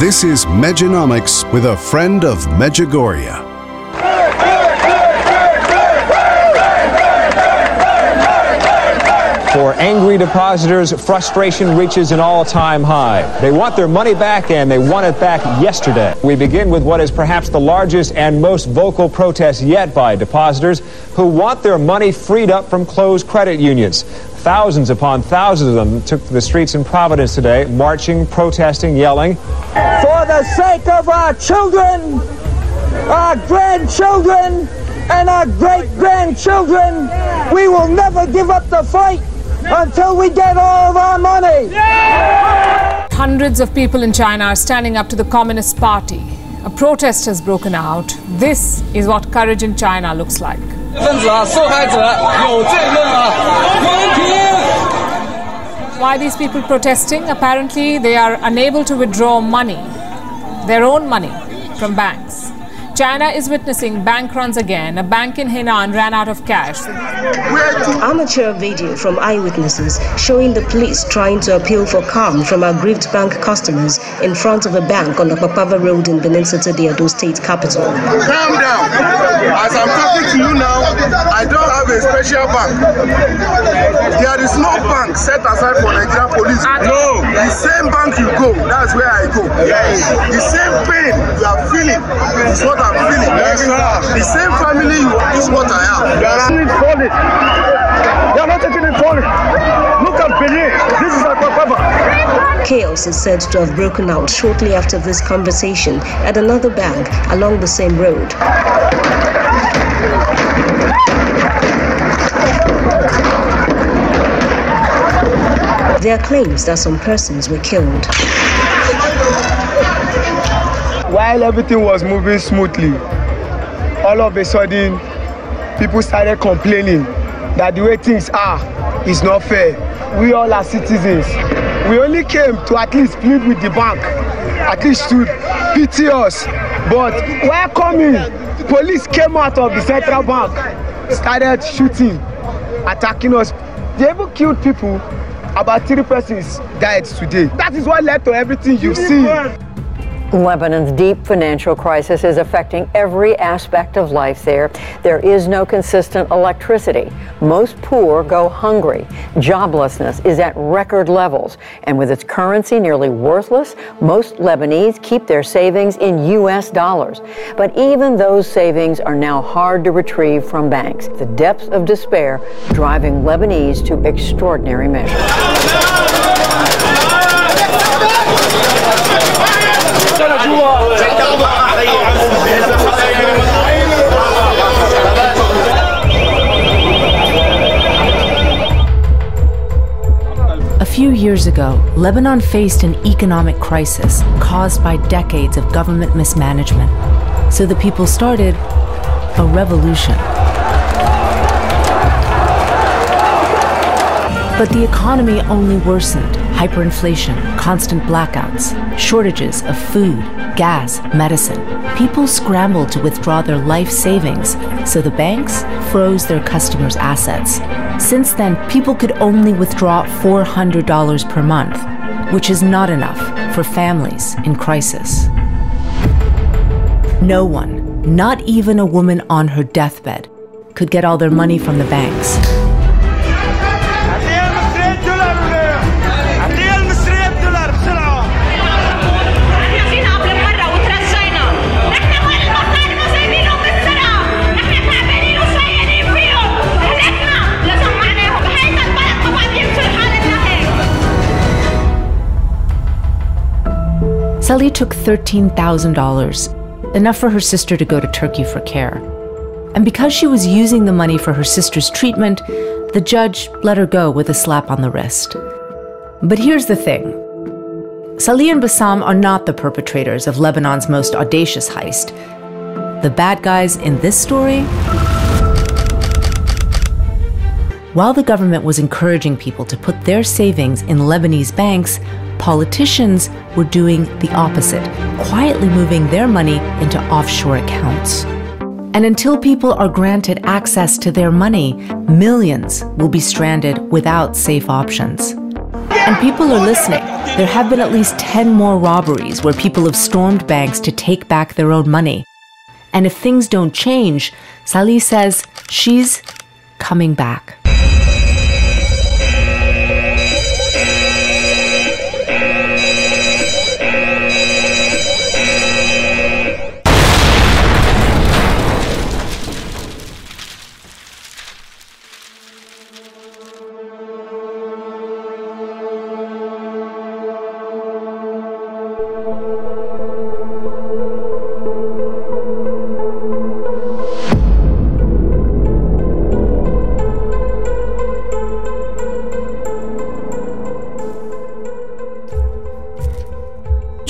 This is Medjonomics with a friend of Medjugorje. For angry depositors, frustration reaches an all-time high. They want their money back, and they want it back yesterday. We begin with what is perhaps the largest and most vocal protest yet by depositors who want their money freed up from closed credit unions. Thousands upon thousands of them took to the streets in Providence today, marching, protesting, yelling. For the sake of our children, our grandchildren, and our great-grandchildren, we will never give up the fight until we get all of our money. Hundreds of people in China are standing up to the Communist Party. A protest has broken out. This is what courage in China looks like. Why are these people protesting? Apparently, they are unable to withdraw money, their own money, from banks. China is witnessing bank runs again. A bank in Henan ran out of cash. Amateur video from eyewitnesses showing the police trying to appeal for calm from aggrieved bank customers in front of a bank on the Papava Road in Benin City, the Edo State capital. Calm down. As I'm talking to you now, I don't have a special bank. There is no bank set aside for Nigerian police. No. The same bank you go, that's where I go. Yes. The same pain you are feeling is what I'm feeling. Yes. The same family you are is what I am. They are not falling. They are not taking it falling. Look at Benin. This is Akpakpava. Chaos is said to have broken out shortly after this conversation at another bank along the same road. There are claims that some persons were killed. While everything was moving smoothly, all of a sudden, people started complaining that the way things are is not fair. We all are citizens. We only came to at least plead with the bank, at least to pity us. But while coming, police came out of the central bank, started shooting, attacking us. They even killed people About three persons died today. That is what led to everything you see. Lebanon's deep financial crisis is affecting every aspect of life there. There is no consistent electricity. Most poor go hungry. Joblessness is at record levels. And with its currency nearly worthless, most Lebanese keep their savings in U.S. dollars. But even those savings are now hard to retrieve from banks. The depths of despair driving Lebanese to extraordinary measures. Years ago, Lebanon faced an economic crisis caused by decades of government mismanagement. So the people started a revolution. But the economy only worsened hyperinflation, constant blackouts, shortages of food, gas, medicine. People scrambled to withdraw their life savings, so the banks froze their customers' assets. Since then, people could only withdraw $400 per month, which is not enough for families in crisis. No one, not even a woman on her deathbed, could get all their money from the banks. Sally took $13,000, enough for her sister to go to Turkey for care. And because she was using the money for her sister's treatment, the judge let her go with a slap on the wrist. But here's the thing Salih and Bassam are not the perpetrators of Lebanon's most audacious heist. The bad guys in this story? While the government was encouraging people to put their savings in Lebanese banks, politicians were doing the opposite, quietly moving their money into offshore accounts. And until people are granted access to their money, millions will be stranded without safe options. And people are listening. There have been at least 10 more robberies where people have stormed banks to take back their own money. And if things don't change, Salih says she's coming back.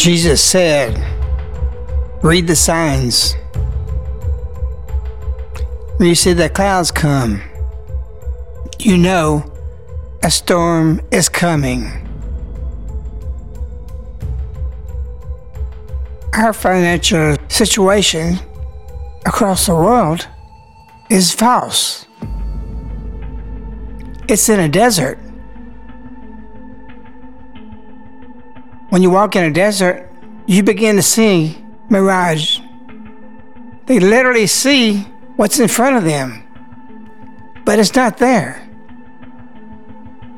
Jesus said, Read the signs. When you see the clouds come, you know a storm is coming. Our financial situation across the world is false. It's in a desert. When you walk in a desert, you begin to see mirage. They literally see what's in front of them, but it's not there.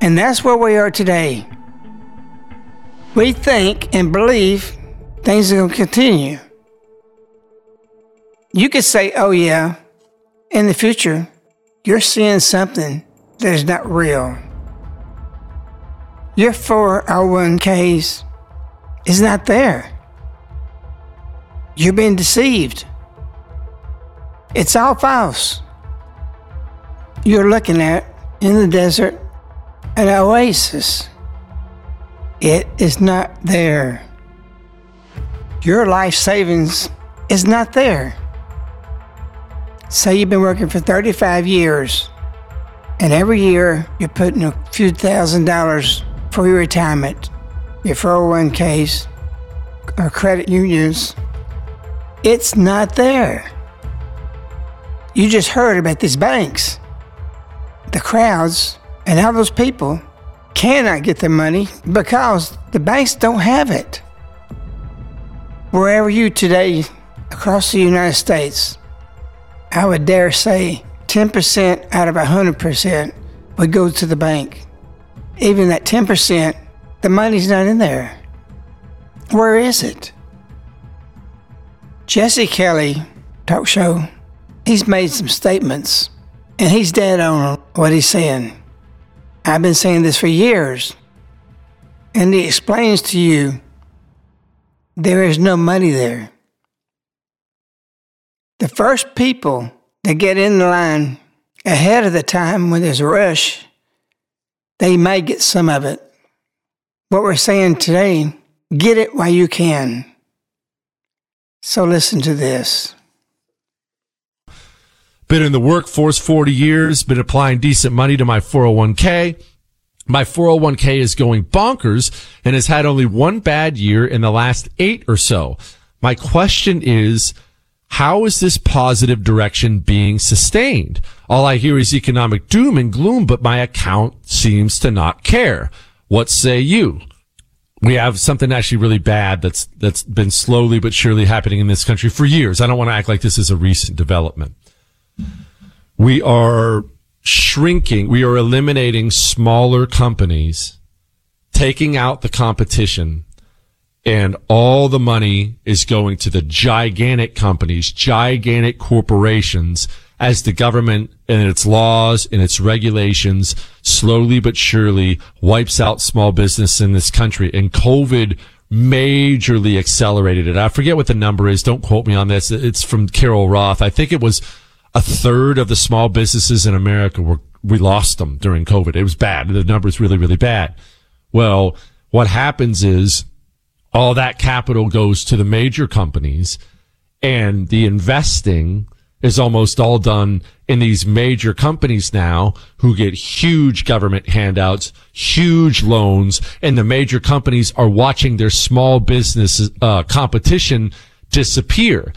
And that's where we are today. We think and believe things are going to continue. You could say, oh, yeah, in the future, you're seeing something that is not real. Your 401ks is not there. You're being deceived. It's all false. You're looking at in the desert an oasis. It is not there. Your life savings is not there. Say you've been working for 35 years, and every year you're putting a few thousand dollars for your retirement your 401ks or credit unions, it's not there. You just heard about these banks, the crowds, and how those people cannot get the money because the banks don't have it. Wherever you today across the United States, I would dare say 10% out of 100% would go to the bank. Even that 10%, the money's not in there. Where is it? Jesse Kelly, talk show, he's made some statements and he's dead on what he's saying. I've been saying this for years. And he explains to you there is no money there. The first people that get in the line ahead of the time when there's a rush, they may get some of it. What we're saying today, get it while you can. So listen to this. Been in the workforce 40 years, been applying decent money to my 401k. My 401k is going bonkers and has had only one bad year in the last eight or so. My question is, how is this positive direction being sustained? All I hear is economic doom and gloom, but my account seems to not care. What say you? We have something actually really bad that's, that's been slowly but surely happening in this country for years. I don't want to act like this is a recent development. We are shrinking. We are eliminating smaller companies, taking out the competition and all the money is going to the gigantic companies, gigantic corporations as the government and its laws and its regulations slowly but surely wipes out small business in this country. And COVID majorly accelerated it. I forget what the number is. Don't quote me on this. It's from Carol Roth. I think it was a third of the small businesses in America were, we lost them during COVID. It was bad. The number is really, really bad. Well, what happens is all that capital goes to the major companies and the investing is almost all done in these major companies now who get huge government handouts, huge loans, and the major companies are watching their small business uh, competition disappear.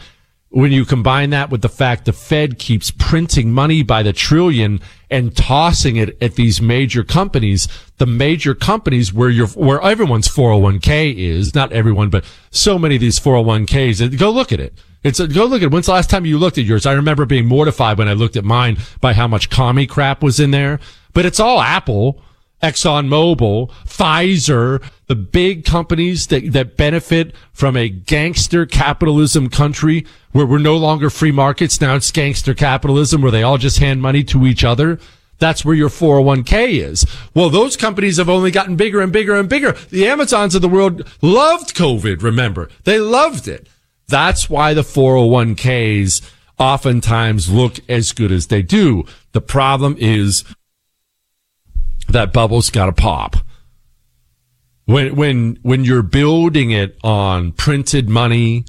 When you combine that with the fact the Fed keeps printing money by the trillion and tossing it at these major companies, the major companies where your where everyone's 401k is, not everyone, but so many of these 401ks, go look at it. It's a, go look at. When's the last time you looked at yours? I remember being mortified when I looked at mine by how much commie crap was in there, but it's all Apple. ExxonMobil, Pfizer, the big companies that, that benefit from a gangster capitalism country where we're no longer free markets. Now it's gangster capitalism where they all just hand money to each other. That's where your 401k is. Well, those companies have only gotten bigger and bigger and bigger. The Amazons of the world loved COVID. Remember, they loved it. That's why the 401ks oftentimes look as good as they do. The problem is that bubble's got to pop. When, when, when you're building it on printed money,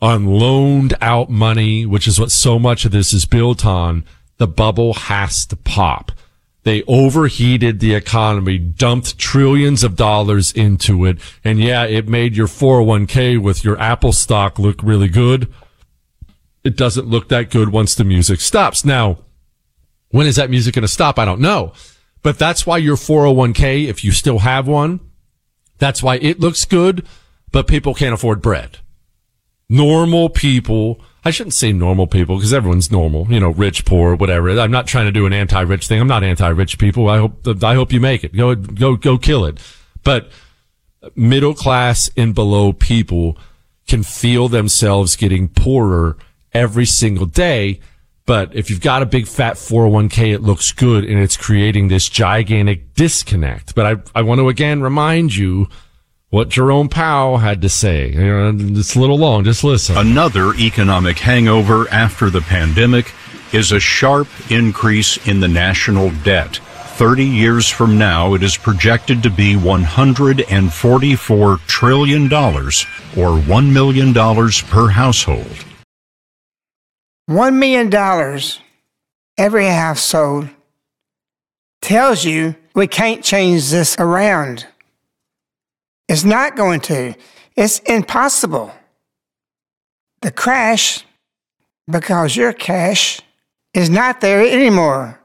on loaned out money, which is what so much of this is built on, the bubble has to pop. They overheated the economy, dumped trillions of dollars into it. And yeah, it made your 401k with your Apple stock look really good. It doesn't look that good once the music stops. Now, when is that music going to stop? I don't know. But that's why your 401k, if you still have one, that's why it looks good, but people can't afford bread. Normal people, I shouldn't say normal people because everyone's normal, you know, rich, poor, whatever. I'm not trying to do an anti-rich thing. I'm not anti-rich people. I hope, I hope you make it. Go, go, go kill it. But middle class and below people can feel themselves getting poorer every single day but if you've got a big fat 401k, it looks good and it's creating this gigantic disconnect. But I, I want to again remind you what Jerome Powell had to say. It's a little long. Just listen. Another economic hangover after the pandemic is a sharp increase in the national debt. 30 years from now, it is projected to be $144 trillion or $1 million per household. $1 million every household tells you we can't change this around. It's not going to. It's impossible. The crash, because your cash is not there anymore.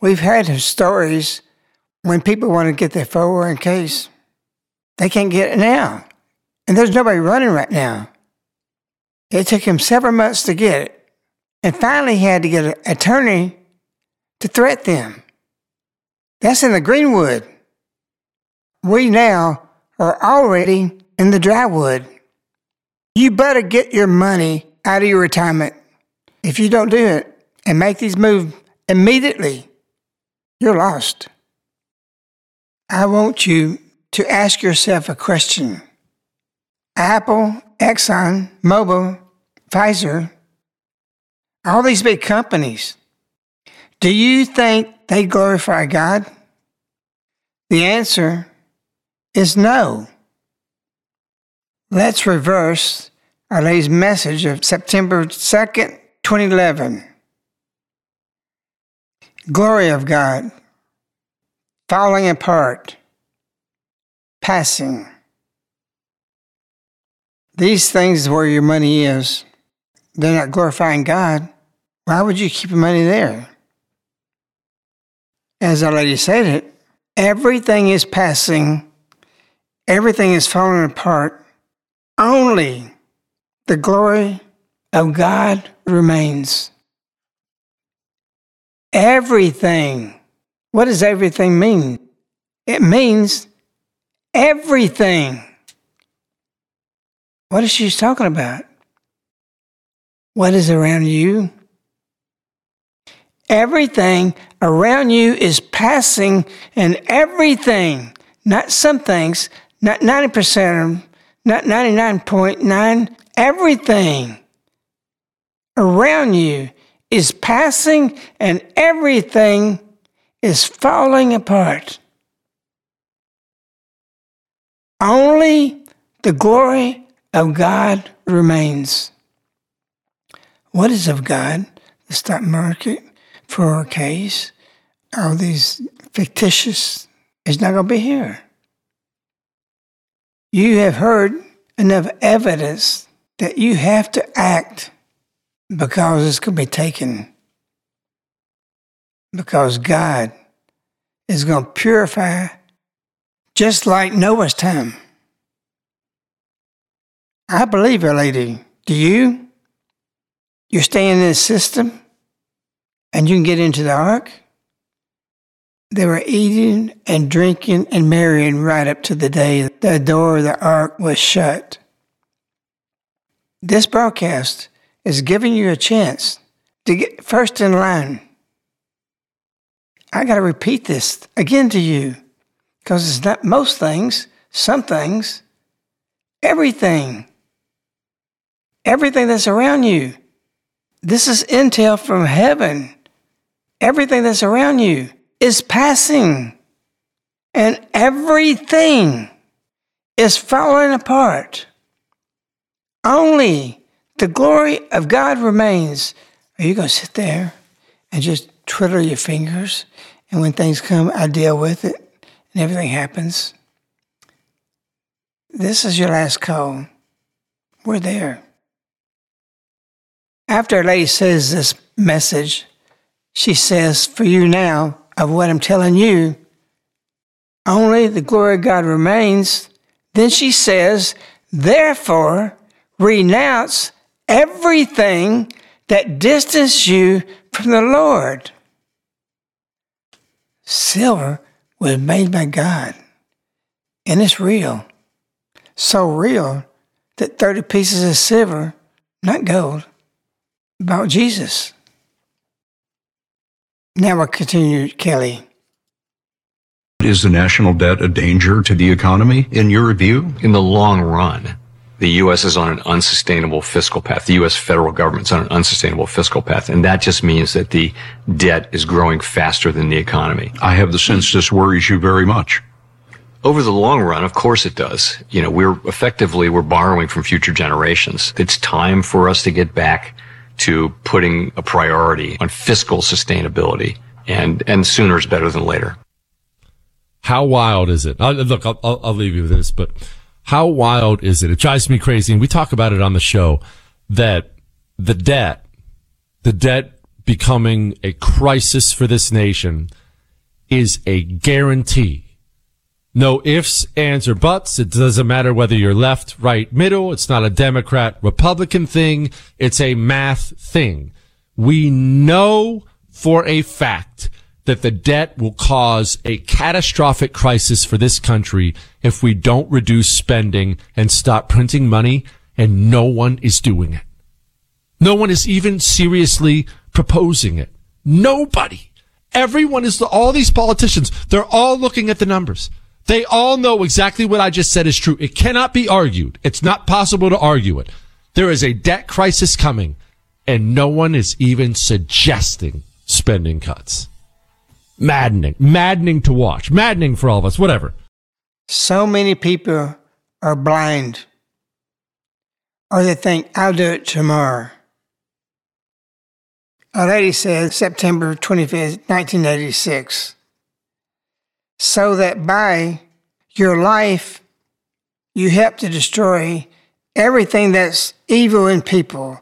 We've had stories when people want to get their 401ks, they can't get it now. And there's nobody running right now. It took him several months to get it. And finally, he had to get an attorney to threat them. That's in the Greenwood. We now are already in the dry wood. You better get your money out of your retirement. If you don't do it and make these moves immediately, you're lost. I want you to ask yourself a question. Apple, Exxon, Mobil, Pfizer, all these big companies, do you think they glorify God? The answer is no. Let's reverse Our Lady's message of September 2nd, 2011. Glory of God, falling apart, passing. These things where your money is, they're not glorifying God. Why would you keep your money there? As Our Lady said it, everything is passing, everything is falling apart. Only the glory of God remains. Everything. What does everything mean? It means everything. What is she talking about? What is around you? Everything around you is passing, and everything, not some things, not 90% of them, not 99.9, everything around you is passing, and everything is falling apart. Only the glory of God remains. What is of God? The stock market, 401ks, all these fictitious, it's not going to be here. You have heard enough evidence that you have to act because it's going to be taken. Because God is going to purify just like Noah's time. I believe her, lady. Do you? You're staying in this system and you can get into the ark? They were eating and drinking and marrying right up to the day the door of the ark was shut. This broadcast is giving you a chance to get first in line. I got to repeat this again to you because it's not most things, some things, everything. Everything that's around you. This is intel from heaven. Everything that's around you is passing, and everything is falling apart. Only the glory of God remains. Are you going to sit there and just twiddle your fingers? And when things come, I deal with it and everything happens. This is your last call. We're there. After a lady says this message, she says, For you now, of what I'm telling you, only the glory of God remains. Then she says, Therefore, renounce everything that distances you from the Lord. Silver was made by God, and it's real. So real that 30 pieces of silver, not gold, about Jesus. Now we'll Kelly. Is the national debt a danger to the economy, in your view? In the long run, the U.S. is on an unsustainable fiscal path. The U.S. federal government's on an unsustainable fiscal path. And that just means that the debt is growing faster than the economy. I have the sense this worries you very much. Over the long run, of course it does. You know, we're effectively, we're borrowing from future generations. It's time for us to get back to putting a priority on fiscal sustainability and, and sooner is better than later. How wild is it? I'll, look, I'll, I'll leave you with this, but how wild is it? It drives me crazy. And we talk about it on the show that the debt, the debt becoming a crisis for this nation is a guarantee. No ifs, ands, or buts. It doesn't matter whether you're left, right, middle. It's not a Democrat, Republican thing. It's a math thing. We know for a fact that the debt will cause a catastrophic crisis for this country if we don't reduce spending and stop printing money, and no one is doing it. No one is even seriously proposing it. Nobody. Everyone is, all these politicians, they're all looking at the numbers. They all know exactly what I just said is true. It cannot be argued. It's not possible to argue it. There is a debt crisis coming, and no one is even suggesting spending cuts maddening, maddening to watch, maddening for all of us, whatever. So many people are blind, or they think, I'll do it tomorrow. A lady said, September 25th, 1986, so that by your life, you help to destroy everything that's evil in people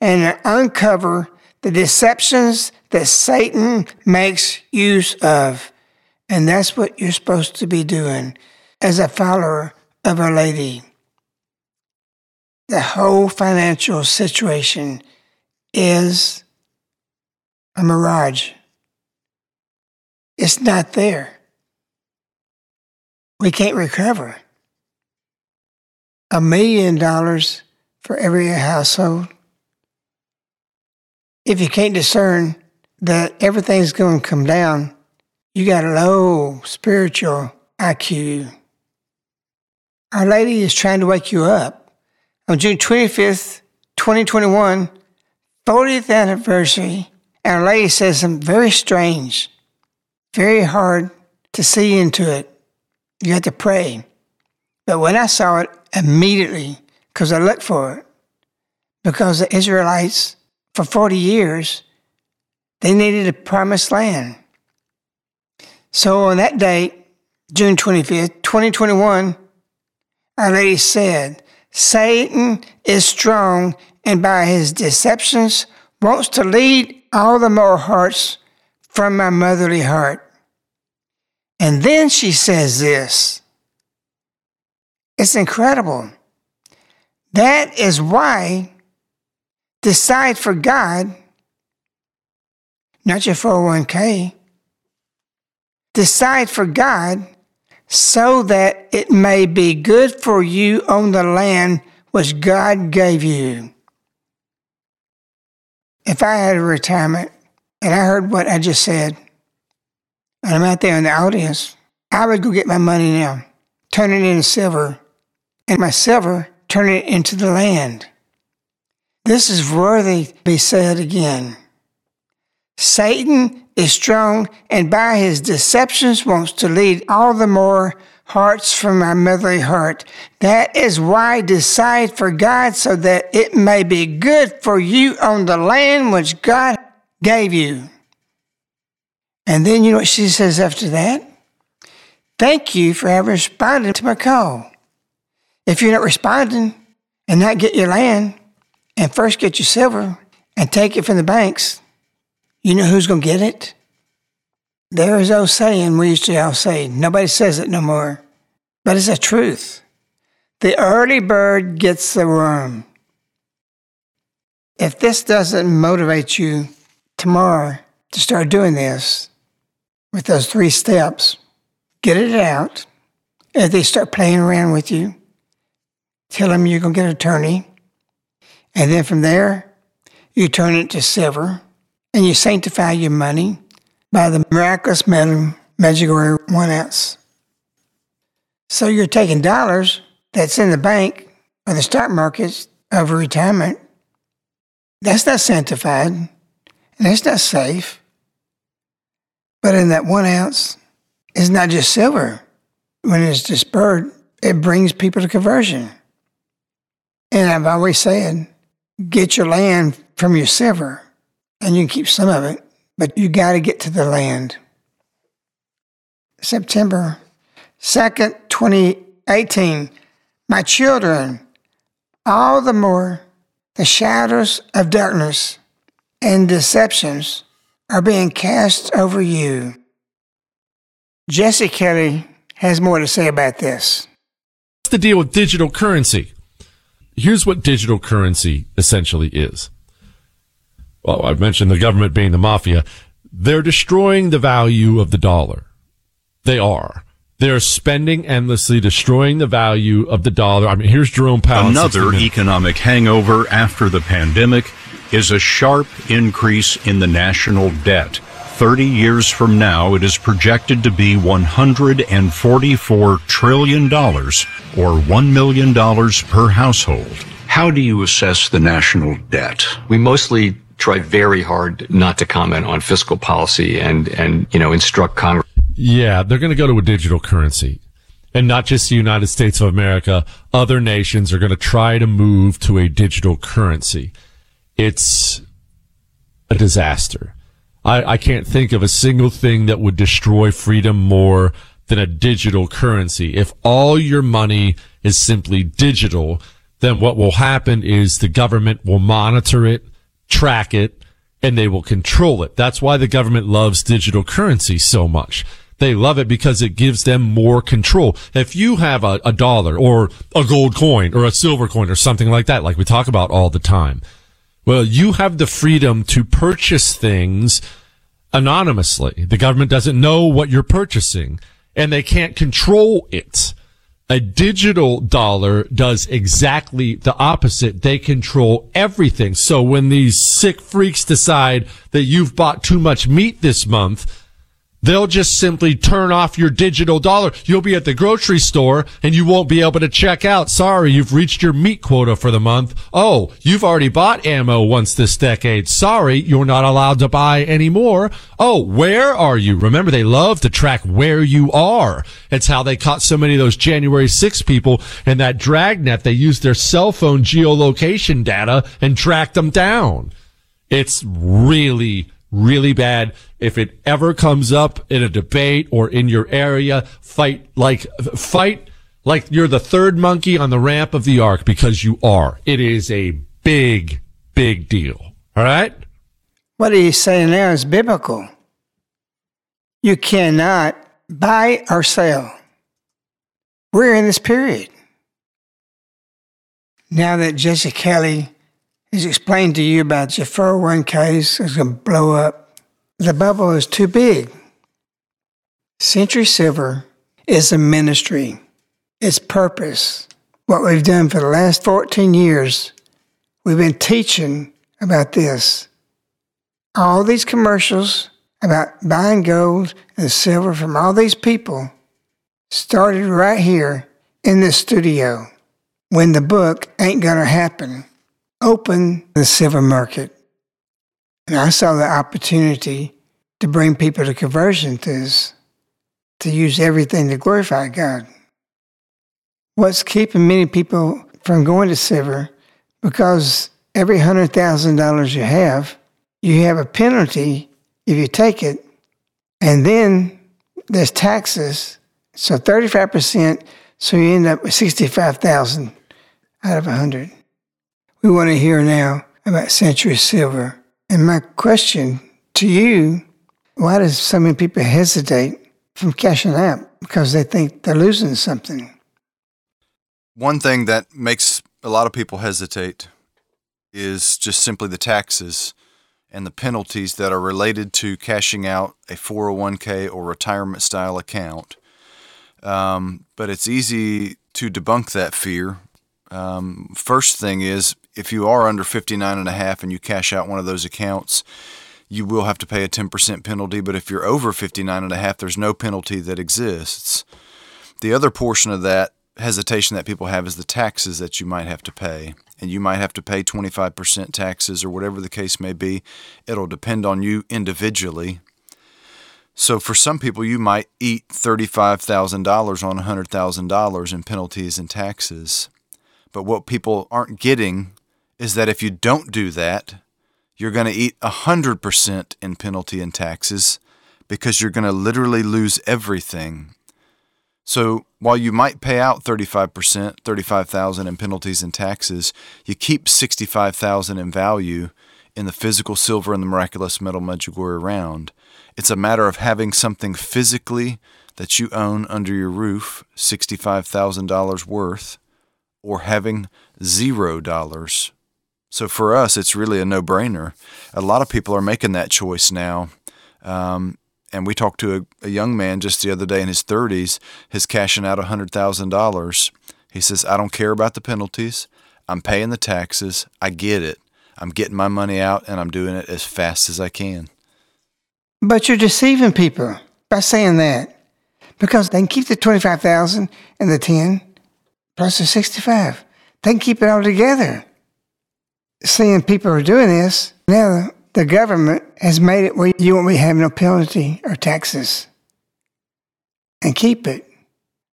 and uncover the deceptions that Satan makes use of. And that's what you're supposed to be doing as a follower of Our Lady. The whole financial situation is a mirage. It's not there. We can't recover. A million dollars for every household. If you can't discern that everything's going to come down, you got a low spiritual IQ. Our Lady is trying to wake you up. On June 25th, 2021, 40th anniversary, Our Lady says something very strange, very hard to see into it. You have to pray. But when I saw it immediately, because I looked for it, because the Israelites for 40 years they needed a promised land. So on that date, June 25th, 2021, Our Lady said, Satan is strong and by his deceptions wants to lead all the more hearts from my motherly heart. And then she says this. It's incredible. That is why decide for God not your 401k. Decide for God so that it may be good for you on the land which God gave you. If I had a retirement and I heard what I just said, and I'm out there in the audience, I would go get my money now, turn it into silver, and my silver, turn it into the land. This is worthy to be said again. Satan is strong and by his deceptions wants to lead all the more hearts from my motherly heart. That is why decide for God so that it may be good for you on the land which God gave you. And then you know what she says after that? Thank you for having responded to my call. If you're not responding and not get your land and first get your silver and take it from the banks, you know who's going to get it? There is old saying we used to all say, nobody says it no more, but it's a truth. The early bird gets the worm. If this doesn't motivate you tomorrow to start doing this with those three steps, get it out. If they start playing around with you, tell them you're going to get an attorney. And then from there, you turn it to silver and you sanctify your money by the miraculous metal Medjugorje one ounce. So you're taking dollars that's in the bank or the stock markets of retirement. That's not sanctified and that's not safe. But in that one ounce, it's not just silver. When it's dispersed, it brings people to conversion. And I've always said, get your land from your silver and you can keep some of it, but you got to get to the land. September 2nd, 2018. My children, all the more the shadows of darkness and deceptions are being cast over you. Jesse Kelly has more to say about this. What's the deal with digital currency? Here's what digital currency essentially is. Well, I've mentioned the government being the mafia. They're destroying the value of the dollar. They are. They're spending endlessly, destroying the value of the dollar. I mean, here's Jerome Powell. Another economic hangover after the pandemic is a sharp increase in the national debt. 30 years from now, it is projected to be $144 trillion or $1 million per household. How do you assess the national debt? We mostly try very hard not to comment on fiscal policy and, and, you know, instruct Congress. Yeah, they're going to go to a digital currency. And not just the United States of America, other nations are going to try to move to a digital currency. It's a disaster. I, I can't think of a single thing that would destroy freedom more than a digital currency. If all your money is simply digital, then what will happen is the government will monitor it, track it, and they will control it. That's why the government loves digital currency so much. They love it because it gives them more control. If you have a, a dollar or a gold coin or a silver coin or something like that, like we talk about all the time, well, you have the freedom to purchase things anonymously. The government doesn't know what you're purchasing and they can't control it. A digital dollar does exactly the opposite. They control everything. So when these sick freaks decide that you've bought too much meat this month, They'll just simply turn off your digital dollar. You'll be at the grocery store and you won't be able to check out. Sorry, you've reached your meat quota for the month. Oh, you've already bought ammo once this decade. Sorry, you're not allowed to buy anymore. Oh, where are you? Remember, they love to track where you are. It's how they caught so many of those January 6 people in that dragnet. They used their cell phone geolocation data and tracked them down. It's really, really bad. If it ever comes up in a debate or in your area, fight like, fight like you're the third monkey on the ramp of the ark because you are. It is a big, big deal. All right? What he's saying now is biblical. You cannot buy or sell. We're in this period. Now that Jesse Kelly has explained to you about your 401ks is going to blow up, the bubble is too big. Century Silver is a ministry. Its purpose, what we've done for the last 14 years, we've been teaching about this. All these commercials about buying gold and silver from all these people started right here in this studio when the book Ain't Gonna Happen opened the silver market. And I saw the opportunity to bring people to conversion to to use everything to glorify God. What's keeping many people from going to silver? Because every $100,000 you have, you have a penalty if you take it. And then there's taxes. So 35%, so you end up with 65,000 out of 100. We want to hear now about Century Silver. And my question to you, why does so many people hesitate from cashing out? Because they think they're losing something. One thing that makes a lot of people hesitate is just simply the taxes and the penalties that are related to cashing out a 401k or retirement style account. Um, but it's easy to debunk that fear. Um, first thing is if you are under 59 and a half and you cash out one of those accounts, you will have to pay a 10% penalty. But if you're over 59 and a half, there's no penalty that exists. The other portion of that hesitation that people have is the taxes that you might have to pay. And you might have to pay 25% taxes or whatever the case may be. It'll depend on you individually. So for some people, you might eat $35,000 on $100,000 in penalties and taxes. But what people aren't getting is that if you don't do that, you're going to eat 100% in penalty and taxes because you're going to literally lose everything. So while you might pay out 35%, 35,000 in penalties and taxes, you keep 65,000 in value in the physical silver and the miraculous metal Medjugorje round. It's a matter of having something physically that you own under your roof $65,000 worth or having zero dollars. So for us, it's really a no brainer. A lot of people are making that choice now. Um, and we talked to a, a, young man just the other day in his 30s, He's cashing out $100,000. He says, I don't care about the penalties. I'm paying the taxes. I get it. I'm getting my money out and I'm doing it as fast as I can. But you're deceiving people by saying that because they can keep the 25,000 and the 10 plus the 65. They can keep it all together. Seeing people are doing this, now the government has made it where you won't be having no penalty or taxes and keep it.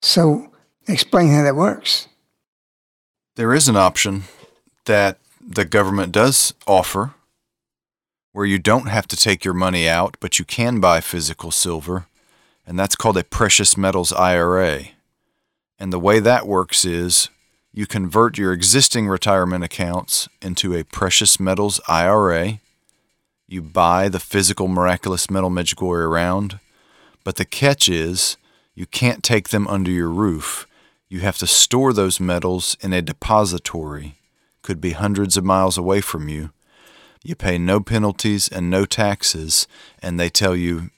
So explain how that works. There is an option that the government does offer where you don't have to take your money out, but you can buy physical silver, and that's called a precious metals IRA. And the way that works is you convert your existing retirement accounts into a precious metals IRA. You buy the physical miraculous metal Medjugorje around. but the catch is you can't take them under your roof. You have to store those metals in a depository, could be hundreds of miles away from you you pay no penalties and no taxes, and they tell you,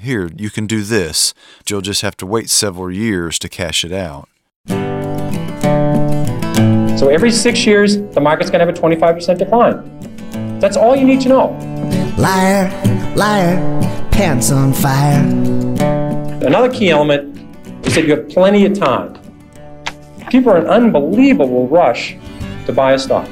here, you can do this. You'll just have to wait several years to cash it out. So every six years, the market's going to have a 25% decline. That's all you need to know. Liar, liar, pants on fire. Another key element is that you have plenty of time. People are in an unbelievable rush to buy a stock.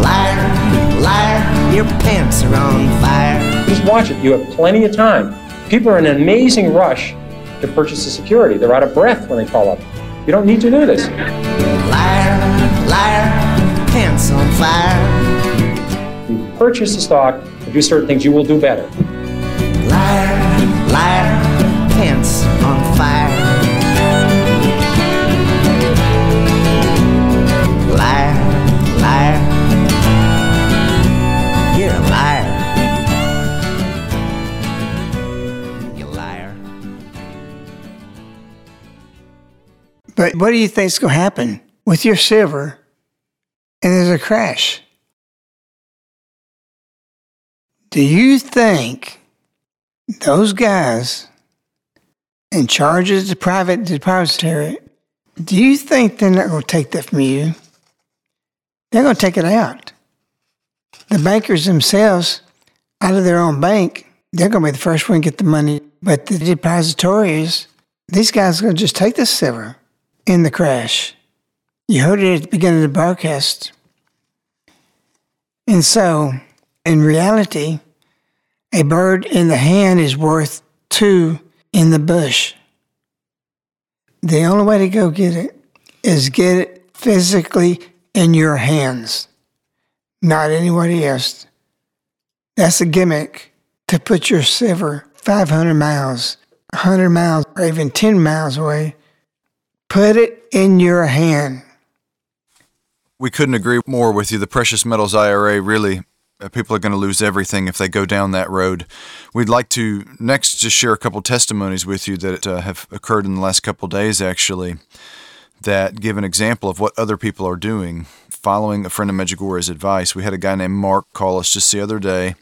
Liar, liar, your pants are on fire. Just watch it. You have plenty of time. People are in an amazing rush to purchase a security. They're out of breath when they call up. You don't need to do this. Liar, liar, pants on fire. You purchase the stock and do certain things, you will do better. But what do you think is going to happen with your silver and there's a crash? Do you think those guys in charge of the private depository, do you think they're not going to take that from you? They're going to take it out. The bankers themselves, out of their own bank, they're going to be the first one to get the money. But the depositories, these guys are going to just take the silver in the crash. You heard it at the beginning of the broadcast. And so, in reality, a bird in the hand is worth two in the bush. The only way to go get it is get it physically in your hands, not anybody else. That's a gimmick to put your silver 500 miles, 100 miles, or even 10 miles away Put it in your hand. We couldn't agree more with you. The precious metals IRA really uh, people are going to lose everything if they go down that road. We'd like to next just share a couple testimonies with you that uh, have occurred in the last couple days, actually, that give an example of what other people are doing. Following a friend of Medjugorje's advice, we had a guy named Mark call us just the other day,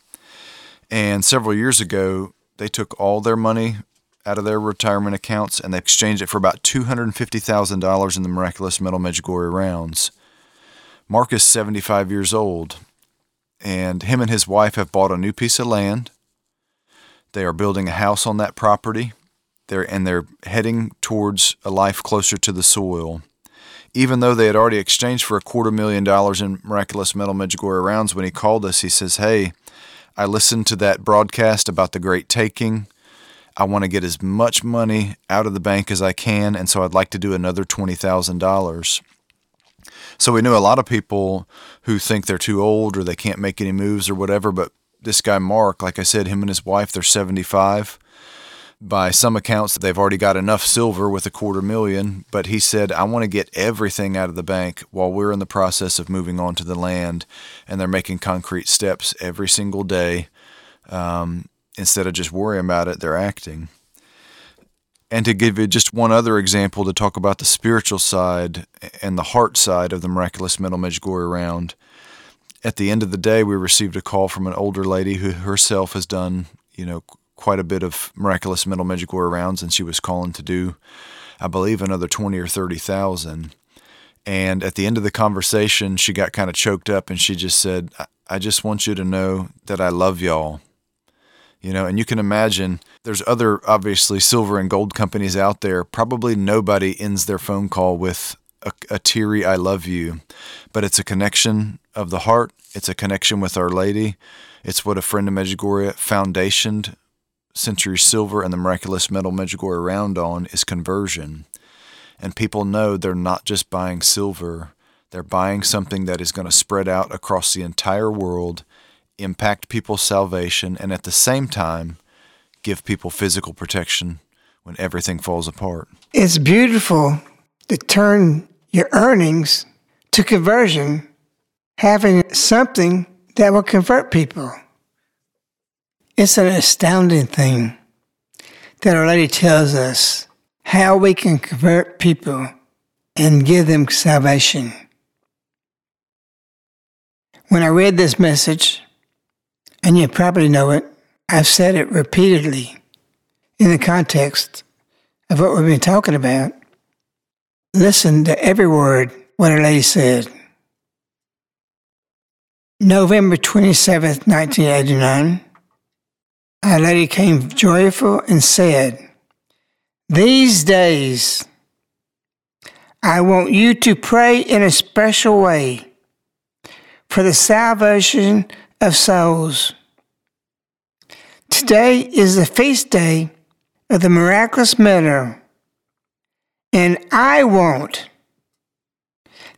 and several years ago, they took all their money out of their retirement accounts and they exchanged it for about $250,000 in the miraculous metal Medjugorje rounds. Mark is 75 years old, and him and his wife have bought a new piece of land. They are building a house on that property. They're, and they're heading towards a life closer to the soil. Even though they had already exchanged for a quarter million dollars in miraculous metal Medjugorje rounds, when he called us, he says, Hey, I listened to that broadcast about the great taking. I want to get as much money out of the bank as I can, and so I'd like to do another $20,000. So we knew a lot of people who think they're too old or they can't make any moves or whatever, but this guy Mark, like I said, him and his wife, they're 75. By some accounts, they've already got enough silver with a quarter million, but he said, I want to get everything out of the bank while we're in the process of moving on to the land. And they're making concrete steps every single day. Um, instead of just worrying about it, they're acting. And to give you just one other example to talk about the spiritual side and the heart side of the miraculous metal Medjugorje round, at the end of the day, we received a call from an older lady who herself has done, you know, quite a bit of miraculous metal Medjugorje rounds, and she was calling to do, I believe, another twenty or thirty thousand. And at the end of the conversation, she got kind of choked up, and she just said, "I just want you to know that I love y'all." You know and you can imagine there's other obviously silver and gold companies out there. Probably nobody ends their phone call with a, a, teary i love you. But it's a connection of the heart. It's a connection with our lady. It's what a friend of medjugorje foundationed century silver and the miraculous metal medjugorje round on is conversion. And people know they're not just buying silver. They're buying something that is going to spread out across the entire world impact people's salvation, and at the same time, give people physical protection when everything falls apart. It's beautiful to turn your earnings to conversion, having something that will convert people. It's an astounding thing that Our Lady tells us how we can convert people and give them salvation. When I read this message, and you probably know it. I've said it repeatedly in the context of what we've been talking about. Listen to every word what Our Lady said. November 27th, 1989, Our Lady came joyful and said, These days, I want you to pray in a special way for the salvation of souls. Today is the feast day of the miraculous medal, and I want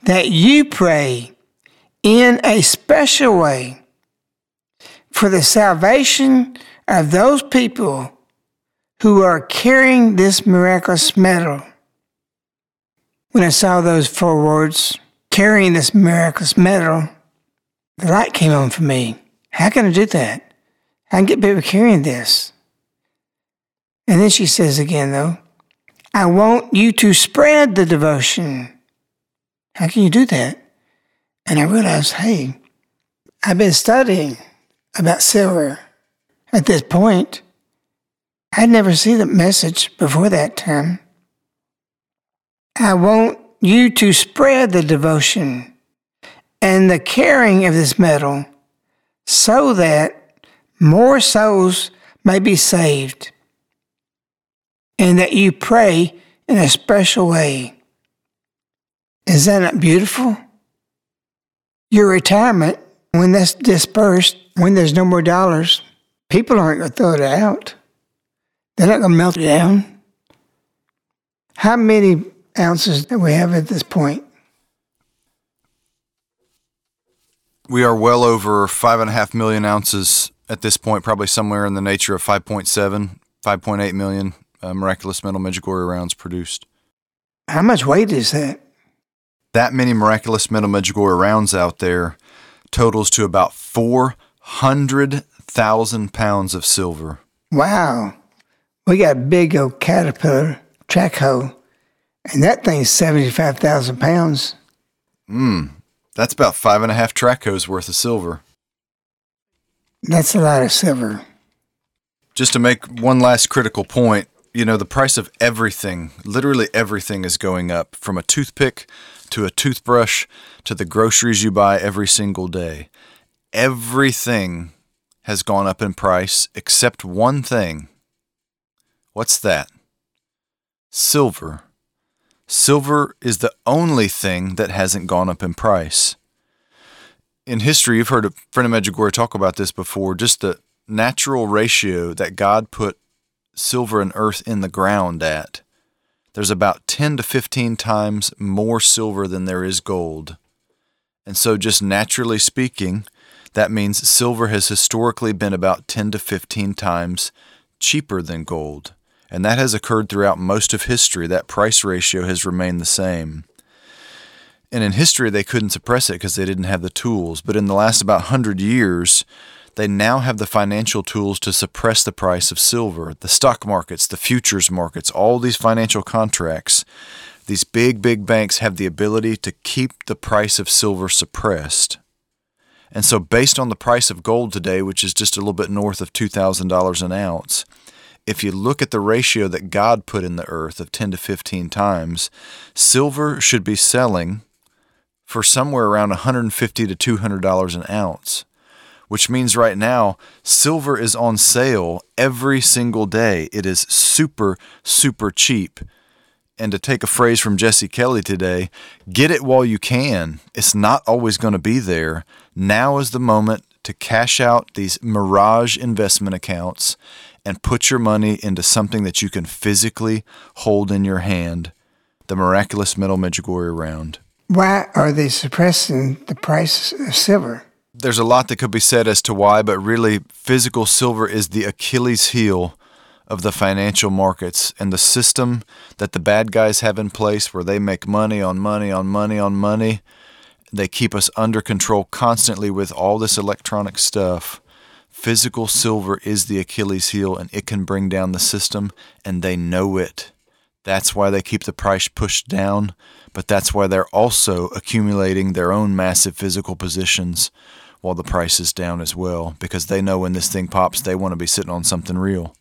that you pray in a special way for the salvation of those people who are carrying this miraculous medal. When I saw those four words, carrying this miraculous medal, the light came on for me. How can I do that? I can get people carrying this. And then she says again, though, I want you to spread the devotion. How can you do that? And I realized, hey, I've been studying about silver at this point. I'd never seen the message before that time. I want you to spread the devotion and the carrying of this medal so that more souls may be saved and that you pray in a special way. Is that not beautiful? Your retirement, when that's dispersed, when there's no more dollars, people aren't going to throw it out. They're not going to melt it down. How many ounces do we have at this point? We are well over five and a half million ounces at this point, probably somewhere in the nature of 5.7, 5.8 million uh, miraculous metal Medjugorje rounds produced. How much weight is that? That many miraculous metal Medjugorje rounds out there totals to about 400,000 pounds of silver. Wow. We got a big old Caterpillar track hoe, and that thing's 75,000 pounds. Hmm. That's about five and a half track hoes worth of silver. That's a lot of silver. Just to make one last critical point, you know, the price of everything, literally everything, is going up from a toothpick to a toothbrush to the groceries you buy every single day. Everything has gone up in price except one thing. What's that? Silver. Silver is the only thing that hasn't gone up in price. In history, you've heard a friend of Medjugorje talk about this before, just the natural ratio that God put silver and earth in the ground at. There's about 10 to 15 times more silver than there is gold. And so, just naturally speaking, that means silver has historically been about 10 to 15 times cheaper than gold and that has occurred throughout most of history. That price ratio has remained the same. And in history, they couldn't suppress it because they didn't have the tools. But in the last about 100 years, they now have the financial tools to suppress the price of silver. The stock markets, the futures markets, all these financial contracts, these big, big banks have the ability to keep the price of silver suppressed. And so, based on the price of gold today, which is just a little bit north of $2,000 an ounce, if you look at the ratio that God put in the earth of 10 to 15 times, silver should be selling for somewhere around 150 to $200 an ounce which means right now silver is on sale every single day. It is super, super cheap. And to take a phrase from Jesse Kelly today, get it while you can. It's not always going to be there. Now is the moment to cash out these mirage investment accounts and put your money into something that you can physically hold in your hand the miraculous metal Medjugorje round. Why are they suppressing the price of silver? there's a lot that could be said as to why, but really, physical silver is the Achilles heel of the financial markets and the system that the bad guys have in place where they make money on money on money on money. They keep us under control constantly with all this electronic stuff. Physical silver is the Achilles heel and it can bring down the system, and they know it. That's why they keep the price pushed down, but that's why they're also accumulating their own massive physical positions while the price is down as well because they know when this thing pops, they want to be sitting on something real.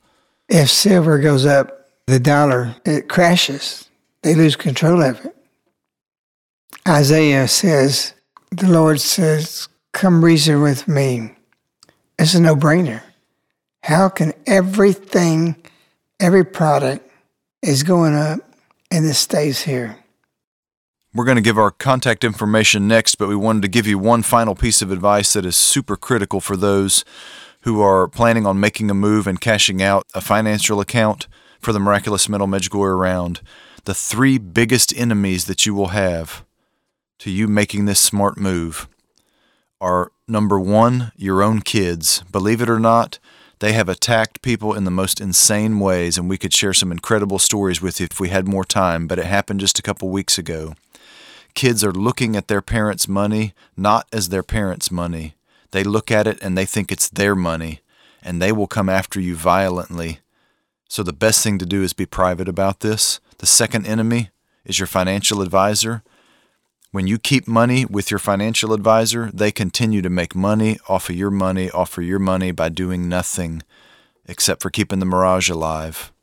If silver goes up, the dollar, it crashes. They lose control of it. Isaiah says, the Lord says, Come reason with me. It's a no brainer. How can everything, every product is going up and this stays here? We're going to give our contact information next, but we wanted to give you one final piece of advice that is super critical for those who are planning on making a move and cashing out a financial account for the Miraculous Metal Medjugorje round. The three biggest enemies that you will have to you making this smart move are number one, your own kids. Believe it or not, they have attacked people in the most insane ways, and we could share some incredible stories with you if we had more time, but it happened just a couple weeks ago kids are looking at their parents' money not as their parents' money. They look at it and they think it's their money, and they will come after you violently. So the best thing to do is be private about this. The second enemy is your financial advisor. When you keep money with your financial advisor, they continue to make money off of your money, off of your money by doing nothing except for keeping the mirage alive.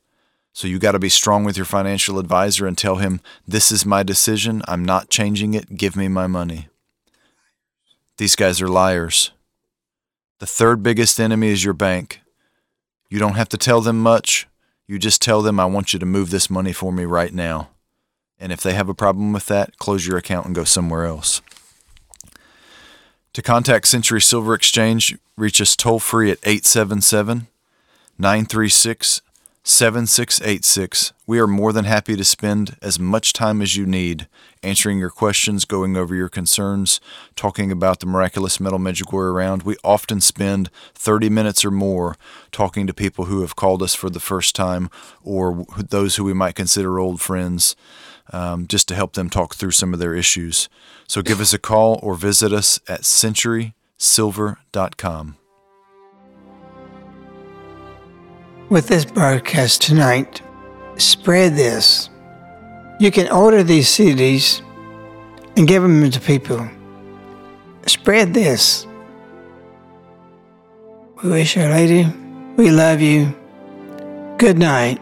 So you got to be strong with your financial advisor and tell him, This is my decision. I'm not changing it. Give me my money. These guys are liars. The third biggest enemy is your bank. You don't have to tell them much. You just tell them, I want you to move this money for me right now. And if they have a problem with that, close your account and go somewhere else. To contact Century Silver Exchange, reach us toll free at 877 936 7686. We are more than happy to spend as much time as you need answering your questions, going over your concerns, talking about the miraculous metal Medjugorje around. We often spend 30 minutes or more talking to people who have called us for the first time or those who we might consider old friends. Um, just to help them talk through some of their issues. So give us a call or visit us at centurysilver.com. with this broadcast tonight, spread this. You can order these CDs and give them to people. Spread this. We wish Our Lady, we love you. Good night.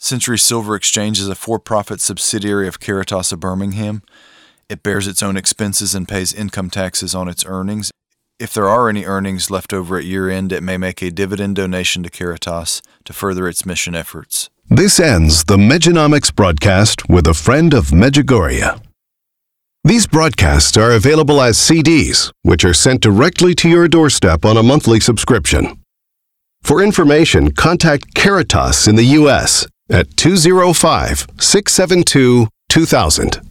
Century Silver Exchange is a for profit subsidiary of Caritas of Birmingham. It bears its own expenses and pays income taxes on its earnings. If there are any earnings left over at year end, it may make a dividend donation to Caritas to further its mission efforts. This ends the Medjonomics broadcast with a friend of Medjugorje. These broadcasts are available as CDs, which are sent directly to your doorstep on a monthly subscription. For information, contact Caritas in the U.S. at 205 672 2000.